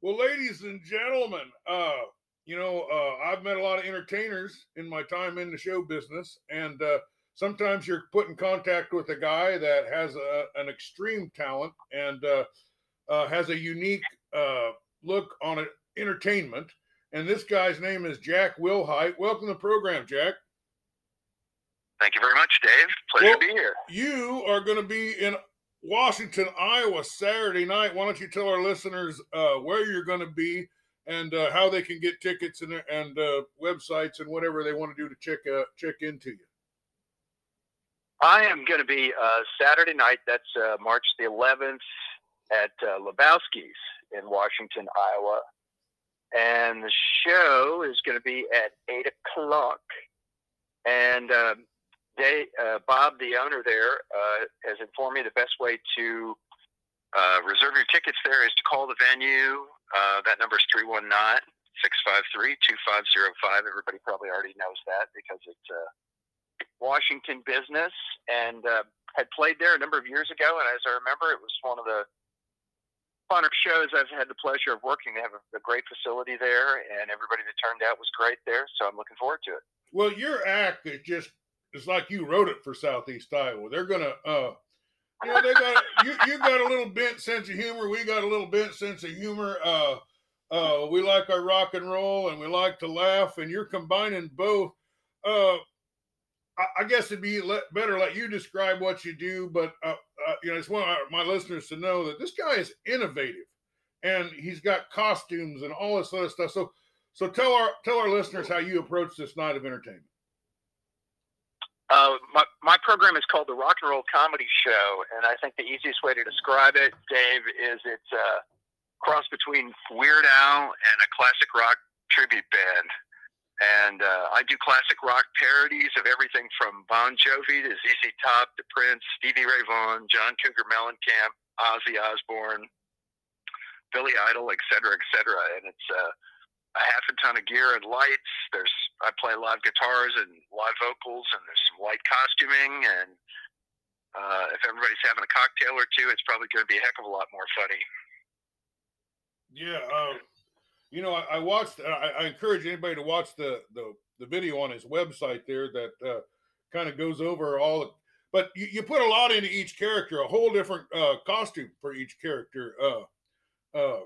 Well, ladies and gentlemen, uh, you know, uh, I've met a lot of entertainers in my time in the show business, and uh, sometimes you're put in contact with a guy that has a, an extreme talent and uh, uh, has a unique uh, look on it, entertainment. And this guy's name is Jack Wilhite. Welcome to the program, Jack. Thank you very much, Dave. Pleasure well, to be here. You are going to be in Washington, Iowa, Saturday night. Why don't you tell our listeners uh, where you're going to be and uh, how they can get tickets and, and uh, websites and whatever they want to do to check uh, check into you? I am going to be uh, Saturday night. That's uh, March the 11th at Lebowski's in Washington, Iowa, and the show is going to be at eight o'clock. And um, they, uh, Bob, the owner there, uh, has informed me the best way to uh, reserve your tickets there is to call the venue. Uh, that number is 319 653 2505. Everybody probably already knows that because it's a Washington business and uh, had played there a number of years ago. And as I remember, it was one of the funner shows I've had the pleasure of working. They have a, a great facility there, and everybody that turned out was great there. So I'm looking forward to it. Well, your act is just it's like you wrote it for Southeast Iowa. They're gonna, uh, you know, they got you. You got a little bent sense of humor. We got a little bent sense of humor. Uh, uh, we like our rock and roll, and we like to laugh. And you're combining both. Uh, I, I guess it'd be let, better let you describe what you do, but uh, uh, you know, it's one of my listeners to know that this guy is innovative, and he's got costumes and all this other stuff. So, so tell our tell our listeners how you approach this night of entertainment. Uh, my, my program is called the Rock and Roll Comedy Show, and I think the easiest way to describe it, Dave, is it's a cross between Weird Al and a classic rock tribute band. And uh, I do classic rock parodies of everything from Bon Jovi to ZZ Top to Prince, Stevie Ray Vaughan, John Cougar Mellencamp, Ozzy Osbourne, Billy Idol, et cetera, et cetera. And it's uh, a half a ton of gear and lights. There's I play live guitars and live vocals, and there's some light costuming. And uh, if everybody's having a cocktail or two, it's probably going to be a heck of a lot more funny. Yeah, uh, you know, I, I watched. I, I, encourage anybody to watch the the, the video on his website there that uh, kind of goes over all. But you, you put a lot into each character, a whole different uh, costume for each character. Uh, uh,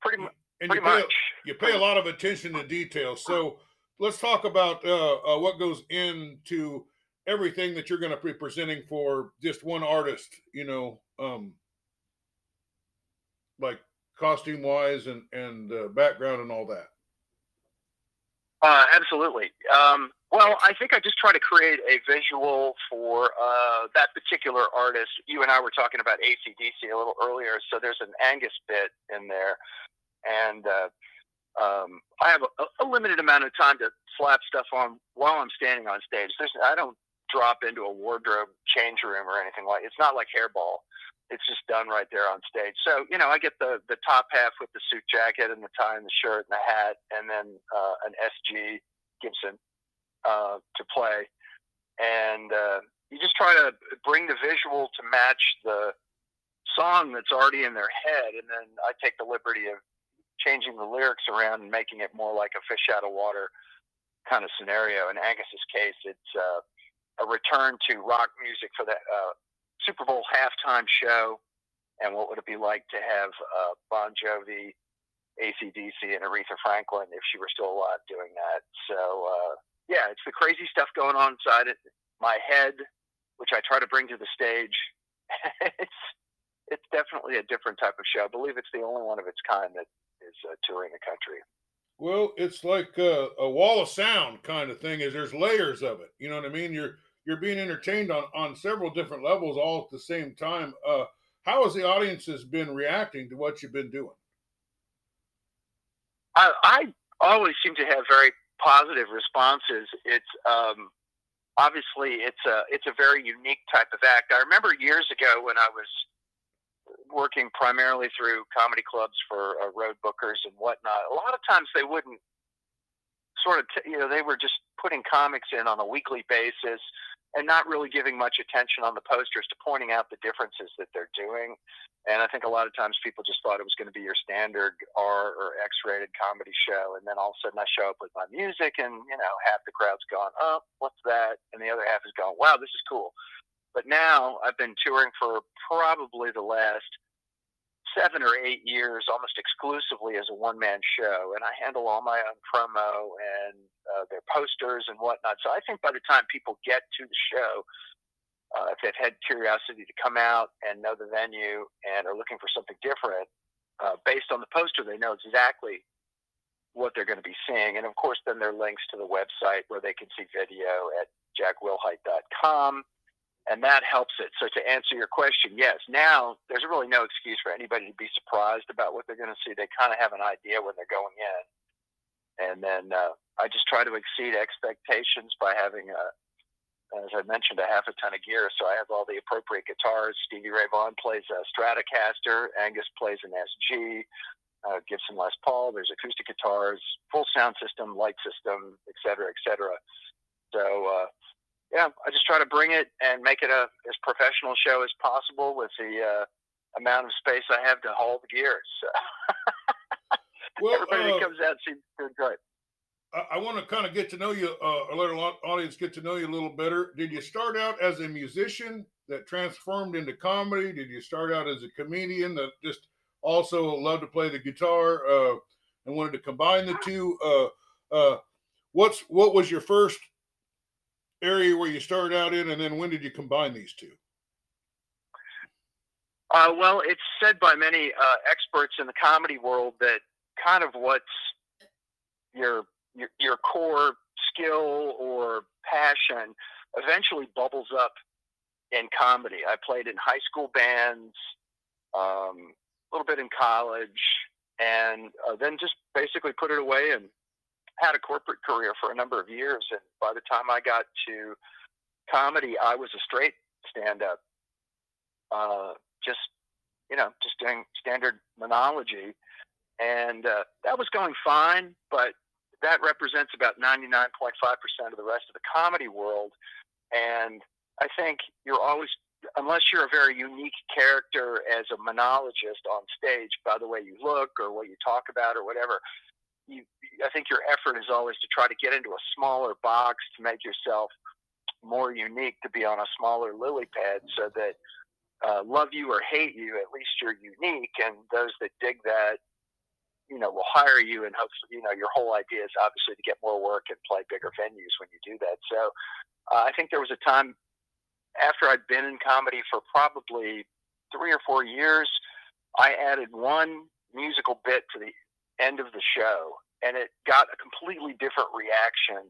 pretty, and pretty you pay, much. You pay a lot of attention to details. So let's talk about uh, uh, what goes into everything that you're going to be presenting for just one artist. You know, um, like costume wise and and uh, background and all that. Uh, absolutely. Um, well, I think I just try to create a visual for uh, that particular artist. You and I were talking about ACDC a little earlier, so there's an Angus bit in there, and uh, um, I have a, a, limited amount of time to slap stuff on while I'm standing on stage. There's, I don't drop into a wardrobe change room or anything like. It's not like hairball. It's just done right there on stage. So you know, I get the the top half with the suit jacket and the tie and the shirt and the hat, and then uh, an SG Gibson uh, to play, and uh, you just try to bring the visual to match the song that's already in their head, and then I take the liberty of changing the lyrics around and making it more like a fish out of water kind of scenario. In Angus's case, it's uh, a return to rock music for the uh, Super Bowl halftime show. And what would it be like to have uh, Bon Jovi, ACDC, and Aretha Franklin if she were still alive doing that? So, uh, yeah, it's the crazy stuff going on inside it. My head, which I try to bring to the stage. it's it's definitely a different type of show. I believe it's the only one of its kind that is uh, touring the country. Well, it's like a, a, wall of sound kind of thing. Is there's layers of it. You know what I mean? You're you're being entertained on on several different levels all at the same time. Uh, how has the audiences been reacting to what you've been doing? I, I always seem to have very positive responses. It's um, obviously it's a it's a very unique type of act. I remember years ago when I was working primarily through comedy clubs for uh, road bookers and whatnot, a lot of times they wouldn't sort of, t- you know, they were just putting comics in on a weekly basis and not really giving much attention on the posters to pointing out the differences that they're doing. And I think a lot of times people just thought it was going to be your standard R or X rated comedy show. And then all of a sudden I show up with my music and, you know, half the crowd's gone, oh, what's that? And the other half is going, wow, this is cool. But now I've been touring for probably the last seven or eight years almost exclusively as a one man show, and I handle all my own promo and uh, their posters and whatnot. So I think by the time people get to the show, uh, if they've had curiosity to come out and know the venue and are looking for something different, uh, based on the poster, they know exactly what they're going to be seeing. And of course, then there are links to the website where they can see video at jackwilhite.com and that helps it. So to answer your question, yes, now there's really no excuse for anybody to be surprised about what they're going to see. They kind of have an idea when they're going in, and then uh, I just try to exceed expectations by having a, as I mentioned, a half a ton of gear. So I have all the appropriate guitars. Stevie Ray Vaughan plays a Stratocaster. Angus plays an SG. Uh, Gibson Les Paul. There's acoustic guitars, full sound system, light system, et cetera, et cetera. So uh, yeah, I just try to bring it and make it a as professional show as possible with the uh, amount of space I have to haul the gear. So well, everybody uh, that comes out seems to enjoy it. I, I want to kind of get to know you, uh, let our audience get to know you a little better. Did you start out as a musician that transformed into comedy? Did you start out as a comedian that just also loved to play the guitar uh, and wanted to combine the two? Uh, uh, what's what was your first area where you started out in, and then when did you combine these two? Uh, well, it's said by many uh, experts in the comedy world that kind of what's your, your your core skill or passion eventually bubbles up in comedy. I played in high school bands, um, a little bit in college, and uh, then just basically put it away and had a corporate career for a number of years, and by the time I got to comedy, I was a straight stand-up, uh, just you know, just doing standard monology, and uh, that was going fine. But that represents about 99.5% of the rest of the comedy world, and I think you're always unless you're a very unique character as a monologist on stage by the way you look or what you talk about or whatever you, I think your effort is always to try to get into a smaller box to make yourself more unique, to be on a smaller lily pad, so that uh, love you or hate you, at least you're unique, and those that dig that, you know, will hire you, and hopefully, you know, your whole idea is obviously to get more work and play bigger venues when you do that. So, uh, I think there was a time after I'd been in comedy for probably three or four years, I added one musical bit to the end of the show, and it got a completely different reaction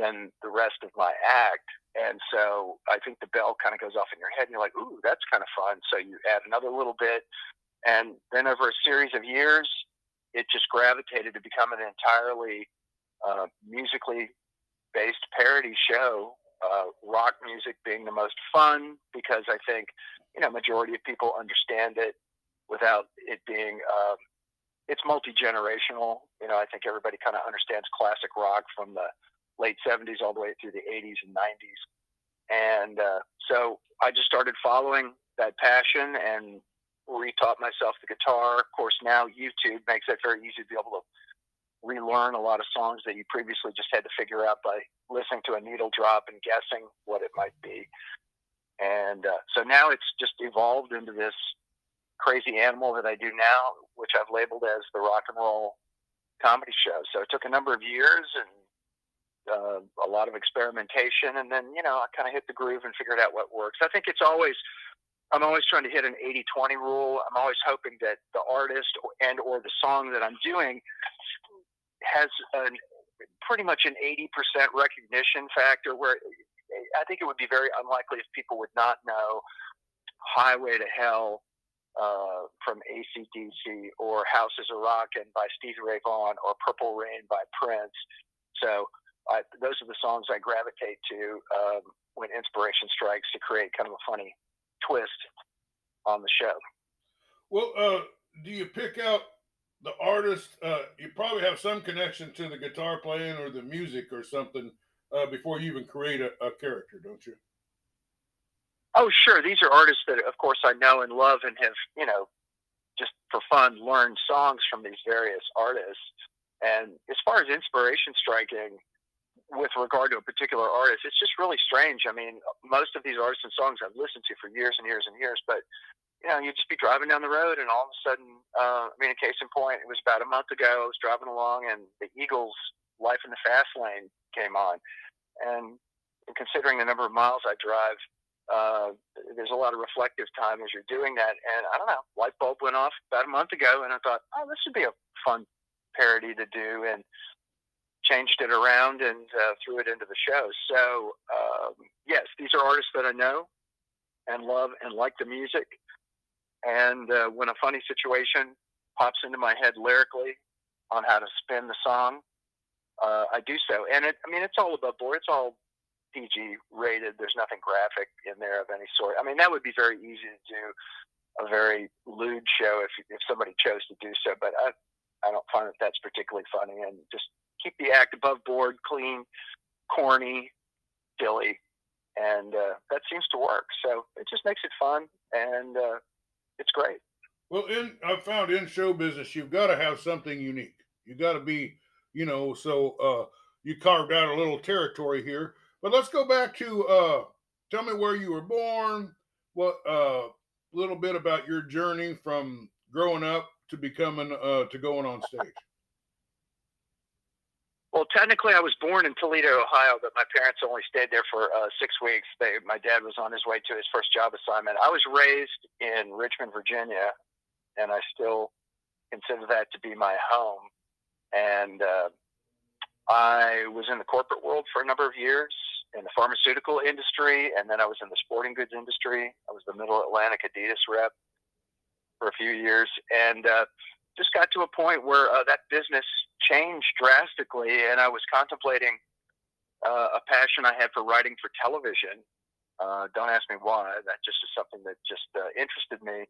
than the rest of my act. And so I think the bell kind of goes off in your head, and you're like, "Ooh, that's kind of fun." So you add another little bit, and then over a series of years, it just gravitated to become an entirely uh, musically based parody show. Uh, rock music being the most fun because I think you know majority of people understand it without it being um, it's multi generational. You know, I think everybody kind of understands classic rock from the late '70s all the way through the '80s and '90s, and uh, so I just started following that passion and retaught myself the guitar. Of course, now YouTube makes it very easy to be able to relearn a lot of songs that you previously just had to figure out by listening to a needle drop and guessing what it might be. And uh, so now it's just evolved into this crazy animal that I do now, which I've labeled as the rock and roll comedy show. So it took a number of years and uh, a lot of experimentation, and then you know I kind of hit the groove and figured out what works. I think it's always I'm always trying to hit an 80-20 rule. I'm always hoping that the artist and or the song that I'm doing has an, pretty much an 80% recognition factor where I think it would be very unlikely if people would not know Highway to Hell uh, from ACDC or House is a Rockin' by Stevie Ray Vaughan or Purple Rain by Prince. So I, those are the songs I gravitate to um, when inspiration strikes to create kind of a funny twist on the show. Well, uh, do you pick out the artist? Uh, you probably have some connection to the guitar playing or the music or something. uh, before you even create a, a character, don't you? Oh, sure. These are artists that, of course, I know and love and have, you know, just for fun, learned songs from these various artists. And as far as inspiration striking, with regard to a particular artist, it's just really strange. I mean, most of these artists and songs I've listened to for years and years and years, but you know, you'd just be driving down the road, and all of a sudden, uh, I mean, a case in point, it was about a month ago. I was driving along, and the Eagles' "Life in the Fast Lane" came on, and considering the number of miles I drive, uh, there's a lot of reflective time as you're doing that. And I don't know, light bulb went off about a month ago, and I thought, oh, this would be a fun parody to do, and changed it around and uh, threw it into the show. So um, yes, these are artists that I know and love and like the music. And uh, when a funny situation pops into my head lyrically on how to spin the song, uh, I do so. And it, I mean, it's all above board. It's all PG rated. There's nothing graphic in there of any sort. I mean, that would be very easy to do a very lewd show if if somebody chose to do so. But I I don't find that that's particularly funny. And just keep the act above board, clean, corny, silly, and uh, that seems to work. So it just makes it fun, and uh, it's great. Well, in I've found in show business, you've got to have something unique. You got to be, you know, so uh, you carved out a little territory here. But let's go back to uh, tell me where you were born. What a uh, little bit about your journey from growing up to becoming uh, to going on stage. Well, technically, I was born in Toledo, Ohio, but my parents only stayed there for uh, six weeks. They, my dad was on his way to his first job assignment. I was raised in Richmond, Virginia, and I still consider that to be my home. And uh, I was in the corporate world for a number of years in the pharmaceutical industry, and then I was in the sporting goods industry. I was the Middle Atlantic Adidas rep for a few years, and uh, just got to a point where uh, that business changed drastically, and I was contemplating uh, a passion I had for writing for television. Uh, don't ask me why. That just is something that just uh, interested me,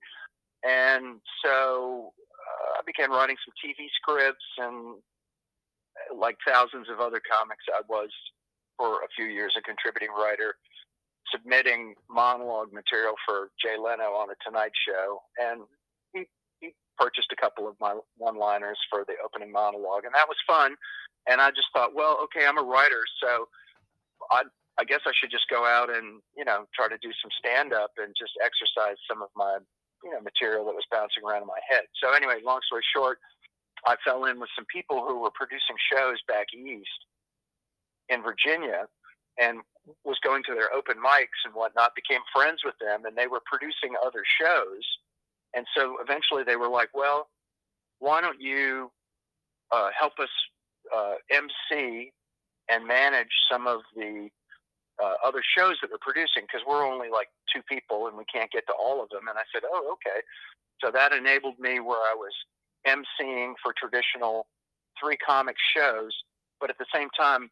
and so uh, I began writing some TV scripts, and uh, like thousands of other comics, I was for a few years a contributing writer submitting monologue material for Jay Leno on the Tonight Show, and he, he purchased a couple of my one liners for the opening monologue, and that was fun. And I just thought, well, okay, I'm a writer, so I, I guess I should just go out and you know try to do some stand up and just exercise some of my you know material that was bouncing around in my head. So anyway, long story short, I fell in with some people who were producing shows back east in Virginia and was going to their open mics and whatnot, became friends with them, and they were producing other shows and so eventually they were like, well, why don't you uh, help us uh, MC and manage some of the uh, other shows that we're producing because we're only like two people and we can't get to all of them. And I said, oh, okay. So that enabled me where I was MCing for traditional three comic shows, but at the same time,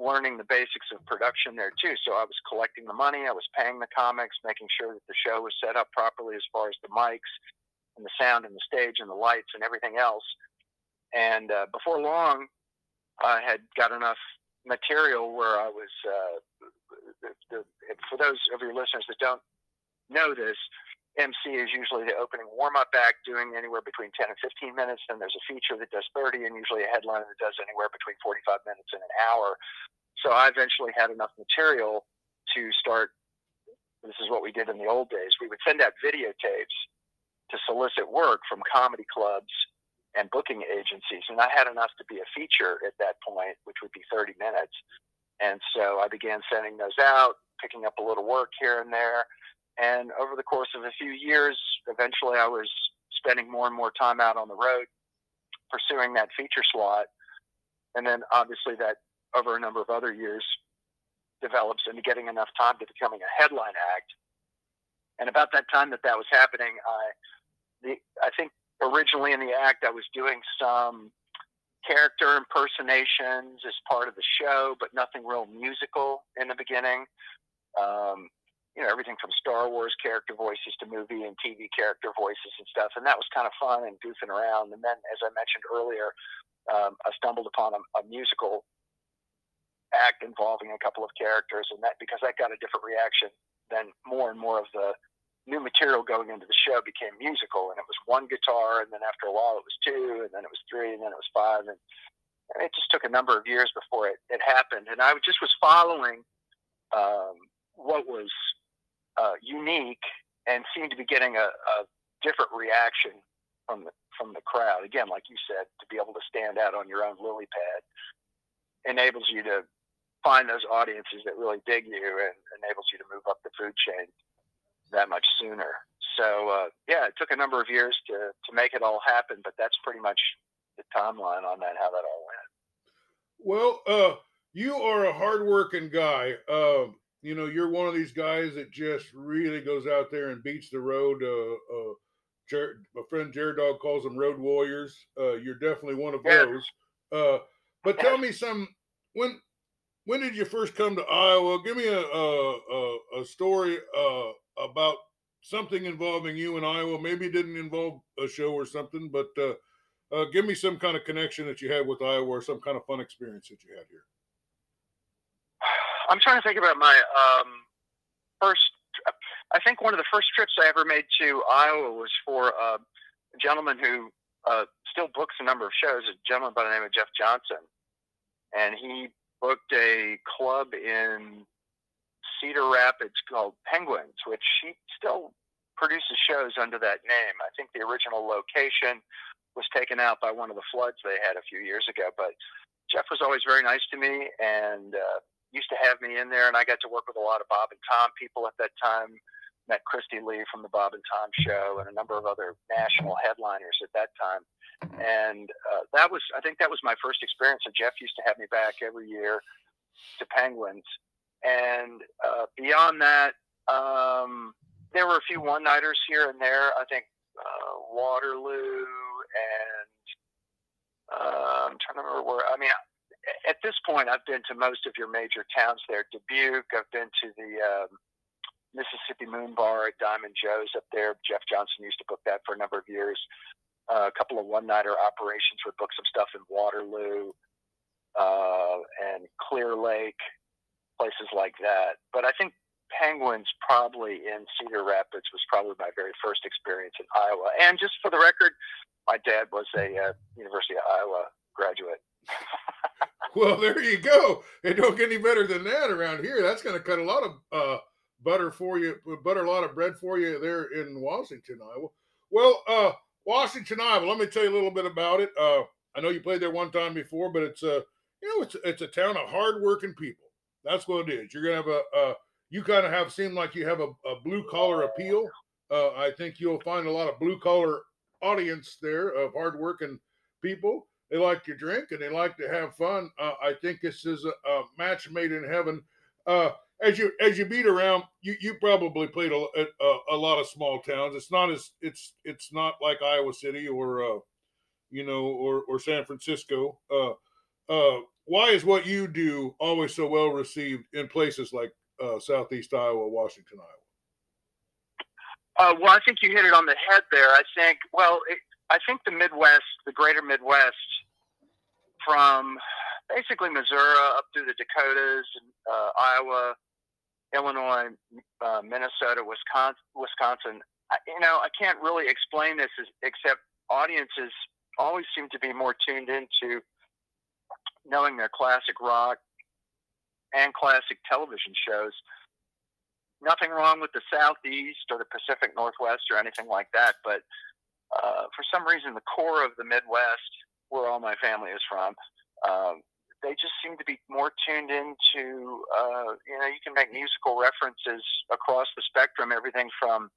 learning the basics of production there too. So I was collecting the money, I was paying the comics, making sure that the show was set up properly as far as the mics and the sound and the stage and the lights and everything else. And uh, before long, I had got enough material where I was. Uh, the, the, for those of your listeners that don't know this, MC is usually the opening warm up act, doing anywhere between 10 and 15 minutes. Then there's a feature that does 30, and usually a headliner that does anywhere between 45 minutes and an hour. So I eventually had enough material to start. This is what we did in the old days. We would send out videotapes to solicit work from comedy clubs and booking agencies. And I had enough to be a feature at that point, which would be 30 minutes. And so I began sending those out, picking up a little work here and there. And over the course of a few years, eventually I was spending more and more time out on the road pursuing that feature slot. And then obviously that over a number of other years develops into getting enough time to becoming a headline act. And about that time that that was happening, I, the, I think originally in the act I was doing some character impersonations as part of the show, but nothing real musical in the beginning. Um, you know everything from Star Wars character voices to movie and TV character voices and stuff, and that was kind of fun and goofing around. And then, as I mentioned earlier, um, I stumbled upon a, a musical act involving a couple of characters, and that because that got a different reaction, then more and more of the new material going into the show became musical, and it was one guitar, and then after a while it was two, and then it was three, and then it was five, and it just took a number of years before it, it happened. And I just was following um, what was uh, unique and seemed to be getting a, a different reaction from the from the crowd. Again, like you said, to be able to stand out on your own lily pad enables you to find those audiences that really dig you and enables you to move up the food chain that much sooner. So uh, yeah, it took a number of years to to make it all happen, but that's pretty much the timeline on that, how that all went. Well, uh, you are a hardworking guy. Um, you know, you're one of these guys that just really goes out there and beats the road. Uh, uh, Jer- my friend Jared Dog calls them road warriors. Uh, you're definitely one of those. Uh, but tell me some when when did you first come to Iowa? Give me a a, a, a story uh, about something involving you in Iowa. Maybe it didn't involve a show or something, but uh, uh, give me some kind of connection that you had with Iowa or some kind of fun experience that you had here. I'm trying to think about my um, first. I think one of the first trips I ever made to Iowa was for a gentleman who uh, still books a number of shows. A gentleman by the name of Jeff Johnson, and he booked a club in Cedar Rapids called Penguins, which he still produces shows under that name. I think the original location was taken out by one of the floods they had a few years ago, but Jeff was always very nice to me and uh, used to have me in there, and I got to work with a lot of Bob and Tom people at that time. Met Kristi Lee from the Bob and Tom Show, and a number of other national headliners at that time. And uh, that was, I think, that was my first experience. So Jeff used to have me back every year to Penguins, and uh, beyond that, um, there were a few one-nighters here and there. I think uh, Waterloo and uh, I'm trying to remember where. I mean, at this point, I've been to most of your major towns there. Dubuque. I've been to the um, Mississippi Moon Bar at Diamond Joe's up there. Jeff Johnson used to book that for a number of years. Uh, a couple of one-nighter operations would book some stuff in Waterloo uh, and Clear Lake, places like that. But I think Penguins probably in Cedar Rapids was probably my very first experience in Iowa. And just for the record, my dad was a uh, University of Iowa graduate. Well, there you go. It don't get any better than that around here. That's going to cut a lot of uh, butter for you, butter a lot of bread for you there in Washington, Iowa. Well, uh, Washington, Iowa. Let me tell you a little bit about it. Uh, I know you played there one time before, but it's a you know it's it's a town of hardworking people. That's what it is. You're gonna have a uh, you kind of have seem like you have a, a blue collar appeal. Uh, I think you'll find a lot of blue collar audience there of hardworking people. They like to drink and they like to have fun. Uh, I think this is a, a match made in heaven. Uh, as you as you beat around, you you probably played a, a, a lot of small towns. It's not as it's it's not like Iowa City or uh, you know or or San Francisco. Uh, uh, why is what you do always so well received in places like uh, Southeast Iowa, Washington, Iowa? Uh, well, I think you hit it on the head there. I think, well, it, I think the Midwest, the greater Midwest, from basically Missouri up through the Dakotas, uh, Iowa, Illinois, uh, Minnesota, Wisconsin. I, you know, I can't really explain this as, except audiences always seem to be more tuned into knowing their classic rock and classic television shows. Nothing wrong with the Southeast or the Pacific Northwest or anything like that, but uh, for some reason, the core of the Midwest, where all my family is from, um, they just seem to be more tuned into, uh, you know, you can make musical references across the spectrum, everything from,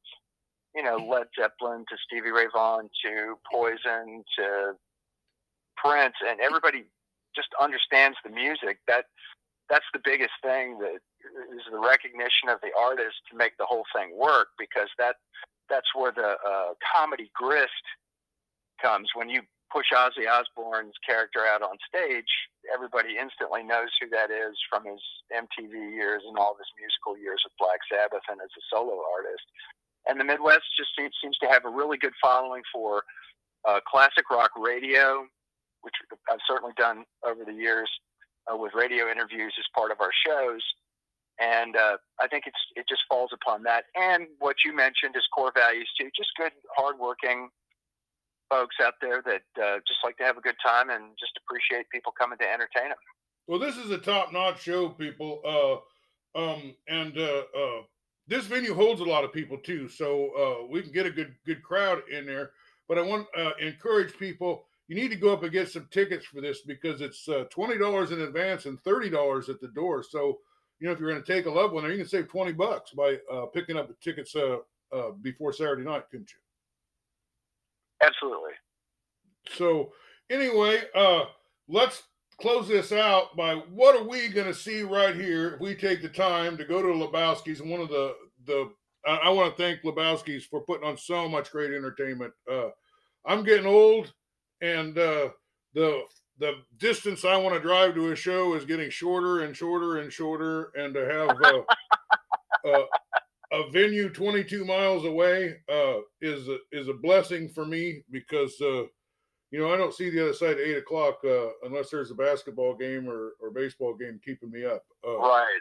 you know, Led Zeppelin to Stevie Ray Vaughan to Poison to Prince, and everybody just understands the music. That that's the biggest thing that is the recognition of the artist to make the whole thing work because that that's where the uh, comedy grist comes. When you push Ozzy Osbourne's character out on stage, everybody instantly knows who that is from his MTV years and all of his musical years with Black Sabbath and as a solo artist. And the Midwest just seems, seems to have a really good following for uh, classic rock radio, which I've certainly done over the years, uh, with radio interviews as part of our shows. And uh, I think it's it just falls upon that. And what you mentioned is core values too. Just good, hardworking folks out there that uh, just like to have a good time and just appreciate people coming to entertain them. Well, this is a top-notch show, people. Uh, um, and uh, uh, this venue holds a lot of people too, so uh, we can get a good good crowd in there. But I want to encourage people. You need to go up and get some tickets for this because it's twenty dollars in advance and thirty dollars at the door. So you know if you're going to take a loved one, there, you can save twenty bucks by uh, picking up the tickets uh, uh, before Saturday night, couldn't you? Absolutely. So anyway, uh, let's close this out by what are we going to see right here if we take the time to go to Lebowski's one of the the I, I want to thank Lebowski's for putting on so much great entertainment. Uh, I'm getting old, and uh, the the distance I want to drive to a show is getting shorter and shorter and shorter, and to have uh, uh, a venue 22 miles away uh, is a, is a blessing for me because uh, you know I don't see the other side at eight o'clock uh, unless there's a basketball game or, or baseball game keeping me up. Uh, Right.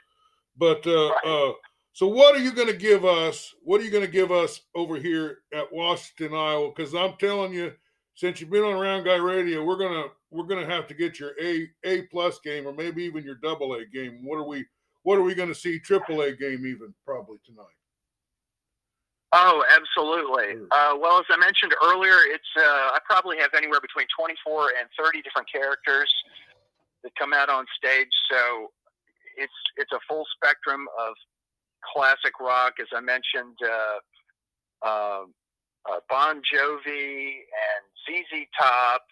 but uh, Right. uh, so, what are you going to give us? What are you going to give us over here at Washington, Iowa? Because I'm telling you, since you've been on Round Guy Radio, we're gonna we're gonna have to get your A A plus game or maybe even your double A game. What are we What are we going to see? Triple A game even probably tonight. Oh, absolutely. Mm. Uh, well, as I mentioned earlier, it's uh, I probably have anywhere between 24 and 30 different characters that come out on stage. So it's it's a full spectrum of classic rock. As I mentioned, uh, uh, uh, Bon Jovi and ZZ Top,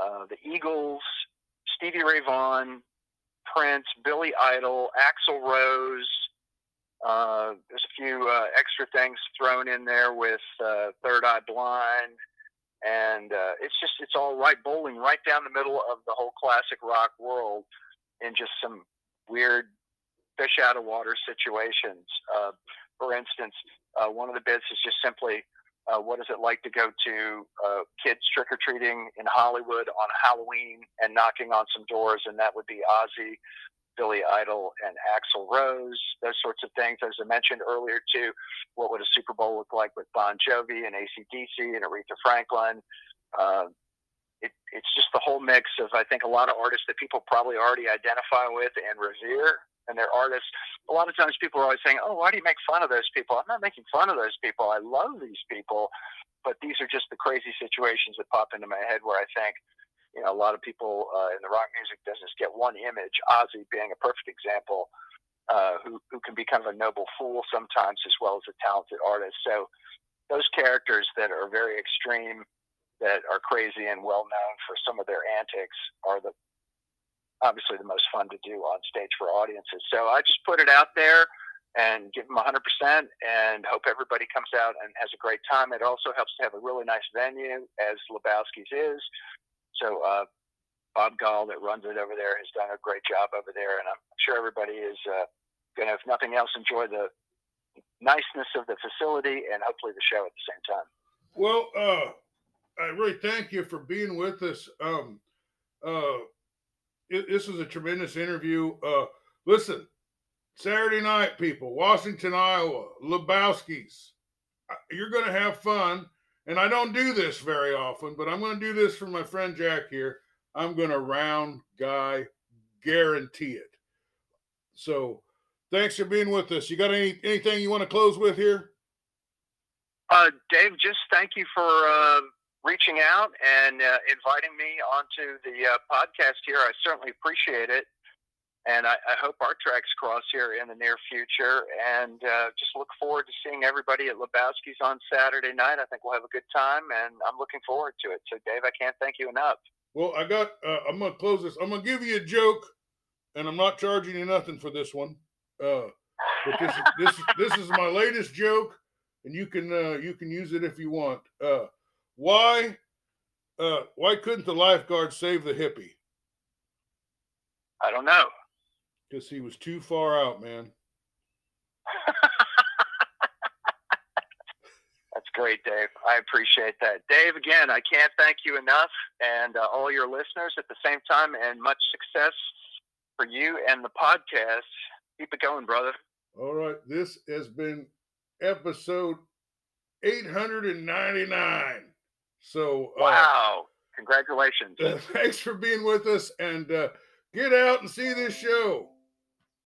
uh, the Eagles, Stevie Ray Vaughan, Prince, Billy Idol, Axl Rose. Uh, there's a few uh, extra things thrown in there with uh, Third Eye Blind, and uh, it's just it's all right bowling right down the middle of the whole classic rock world in just some weird fish out of water situations. Uh, for instance, uh, one of the bits is just simply. What is it like to go to kids trick or treating in Hollywood on Halloween and knocking on some doors, and that would be Ozzy, Billy Idol and Axl Rose, those sorts of things. As I mentioned earlier, too, what would a Super Bowl look like with Bon Jovi and ACDC and Aretha Franklin? Uh, it, it's just the whole mix of, I think, a lot of artists that people probably already identify with and revere. And they're artists. A lot of times people are always saying, oh, why do you make fun of those people? I'm not making fun of those people. I love these people. But these are just the crazy situations that pop into my head where I think, you know, a lot of people uh, in the rock music business get one image, Ozzy being a perfect example, uh, who, who can be kind of a noble fool sometimes as well as a talented artist. So those characters that are very extreme, that are crazy and well known for some of their antics are the obviously the most fun to do on stage for audiences. So I just put it out there and give them 100% and hope everybody comes out and has a great time. It also helps to have a really nice venue, as Lebowski's is. So uh, Bob Gall, that runs it over there, has done a great job over there, and I'm sure everybody is uh, going to, if nothing else, enjoy the niceness of the facility and hopefully the show at the same time. Well, uh, I really thank you for being with us. Um, uh, it, this is a tremendous interview. Uh, listen, Saturday night, people, Washington, Iowa, Lebowski's. Uh, You're going to have fun. And I don't do this very often, but I'm going to do this for my friend Jack here. I'm going to round guy, guarantee it. So thanks for being with us. You got any anything you want to close with here? Uh, Dave, just thank you for uh, reaching out and uh, inviting me onto the uh, podcast here. I certainly appreciate it. And I, I hope our tracks cross here in the near future. And uh, just look forward to seeing everybody at Lebowski's on Saturday night. I think we'll have a good time, and I'm looking forward to it. So, Dave, I can't thank you enough. Well, I got. Uh, I'm gonna close this. I'm gonna give you a joke, and I'm not charging you nothing for this one. Uh, but this is this this is my latest joke, and you can uh, you can use it if you want. Uh, why uh, why couldn't the lifeguard save the hippie? I don't know. Because he was too far out, man. That's great, Dave. I appreciate that. Dave, again, I can't thank you enough and uh, all your listeners at the same time, and much success for you and the podcast. Keep it going, brother. All right. This has been episode 899. So, uh, wow. Congratulations. Uh, thanks for being with us and uh, get out and see this show.